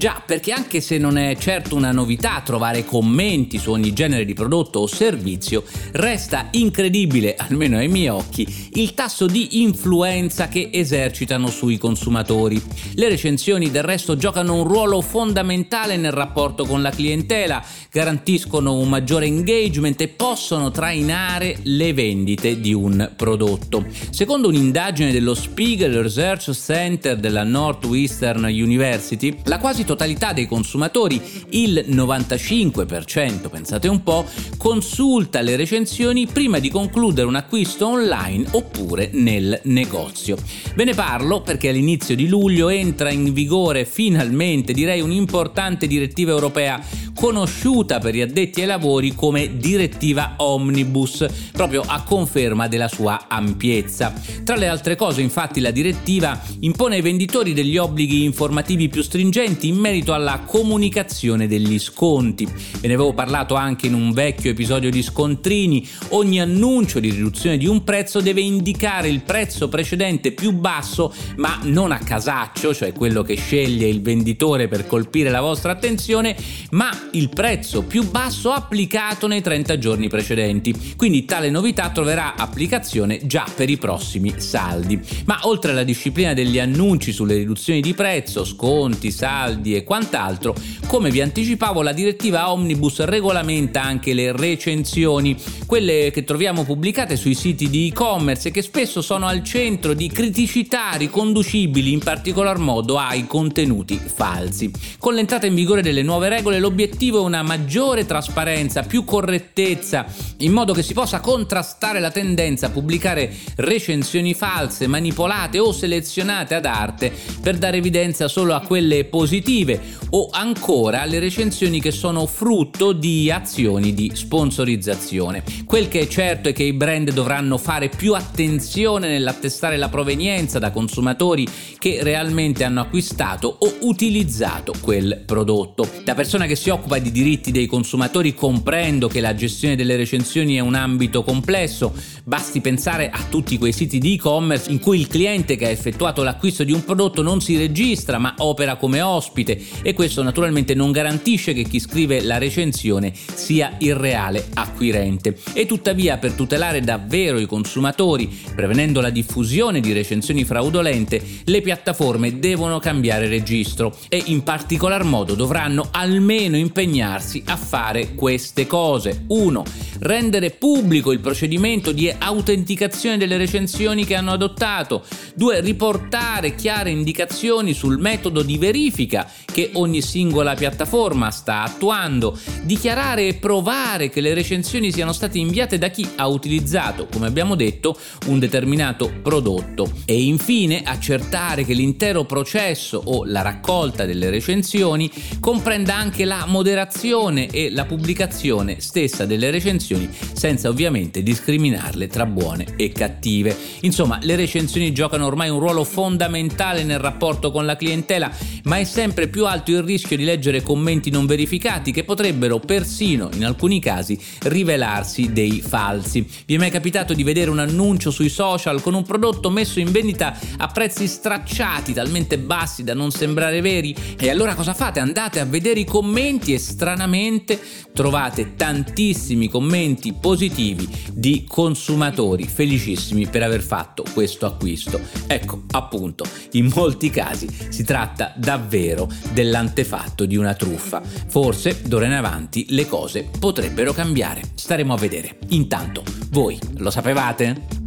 Già, perché anche se non è certo una novità trovare commenti su ogni genere di prodotto o servizio, resta incredibile, almeno ai miei occhi, il tasso di influenza che esercitano sui consumatori. Le recensioni del resto giocano un ruolo fondamentale nel rapporto con la clientela, garantiscono un maggiore engagement e possono trainare le vendite di un prodotto. Secondo un'indagine dello Spiegel Research Center della Northwestern University, la quasi totalità dei consumatori, il 95%, pensate un po', consulta le recensioni prima di concludere un acquisto online oppure nel negozio. Ve ne parlo perché all'inizio di luglio entra in vigore finalmente, direi, un'importante direttiva europea conosciuta per gli addetti ai lavori come direttiva omnibus, proprio a conferma della sua ampiezza. Tra le altre cose, infatti, la direttiva impone ai venditori degli obblighi informativi più stringenti in merito alla comunicazione degli sconti. Ve ne avevo parlato anche in un vecchio episodio di Scontrini. Ogni annuncio di riduzione di un prezzo deve indicare il prezzo precedente più basso, ma non a casaccio, cioè quello che sceglie il venditore per colpire la vostra attenzione, ma il prezzo più basso applicato nei 30 giorni precedenti. Quindi tale novità troverà applicazione già per i prossimi saldi. Ma oltre alla disciplina degli annunci sulle riduzioni di prezzo, sconti, saldi, e quant'altro, come vi anticipavo la direttiva Omnibus regolamenta anche le recensioni, quelle che troviamo pubblicate sui siti di e-commerce e che spesso sono al centro di criticità riconducibili in particolar modo ai contenuti falsi. Con l'entrata in vigore delle nuove regole l'obiettivo è una maggiore trasparenza, più correttezza, in modo che si possa contrastare la tendenza a pubblicare recensioni false, manipolate o selezionate ad arte per dare evidenza solo a quelle positive o ancora le recensioni che sono frutto di azioni di sponsorizzazione. Quel che è certo è che i brand dovranno fare più attenzione nell'attestare la provenienza da consumatori che realmente hanno acquistato o utilizzato quel prodotto. Da persona che si occupa di diritti dei consumatori comprendo che la gestione delle recensioni è un ambito complesso, basti pensare a tutti quei siti di e-commerce in cui il cliente che ha effettuato l'acquisto di un prodotto non si registra ma opera come ospite e questo naturalmente non garantisce che chi scrive la recensione sia il reale acquirente. E tuttavia per tutelare davvero i consumatori, prevenendo la diffusione di recensioni fraudolente, le piattaforme devono cambiare registro e in particolar modo dovranno almeno impegnarsi a fare queste cose. 1. Rendere pubblico il procedimento di autenticazione delle recensioni che hanno adottato. 2. Riportare chiare indicazioni sul metodo di verifica che ogni singola piattaforma sta attuando, dichiarare e provare che le recensioni siano state inviate da chi ha utilizzato, come abbiamo detto, un determinato prodotto e infine accertare che l'intero processo o la raccolta delle recensioni comprenda anche la moderazione e la pubblicazione stessa delle recensioni senza ovviamente discriminarle tra buone e cattive. Insomma, le recensioni giocano ormai un ruolo fondamentale nel rapporto con la clientela, ma è sempre più alto il rischio di leggere commenti non verificati che potrebbero persino, in alcuni casi, rivelarsi dei falsi. Vi è mai capitato di vedere un annuncio sui social con un prodotto messo in vendita a prezzi stracciati, talmente bassi da non sembrare veri? E allora cosa fate? Andate a vedere i commenti e stranamente trovate tantissimi commenti positivi di consumatori felicissimi per aver fatto questo acquisto. Ecco, appunto, in molti casi si tratta davvero dell'antefatto di una truffa. Forse d'ora in avanti le cose potrebbero cambiare. Staremo a vedere. Intanto, voi lo sapevate?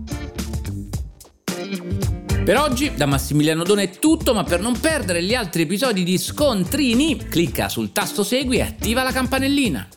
Per oggi da Massimiliano Dona è tutto, ma per non perdere gli altri episodi di Scontrini, clicca sul tasto segui e attiva la campanellina.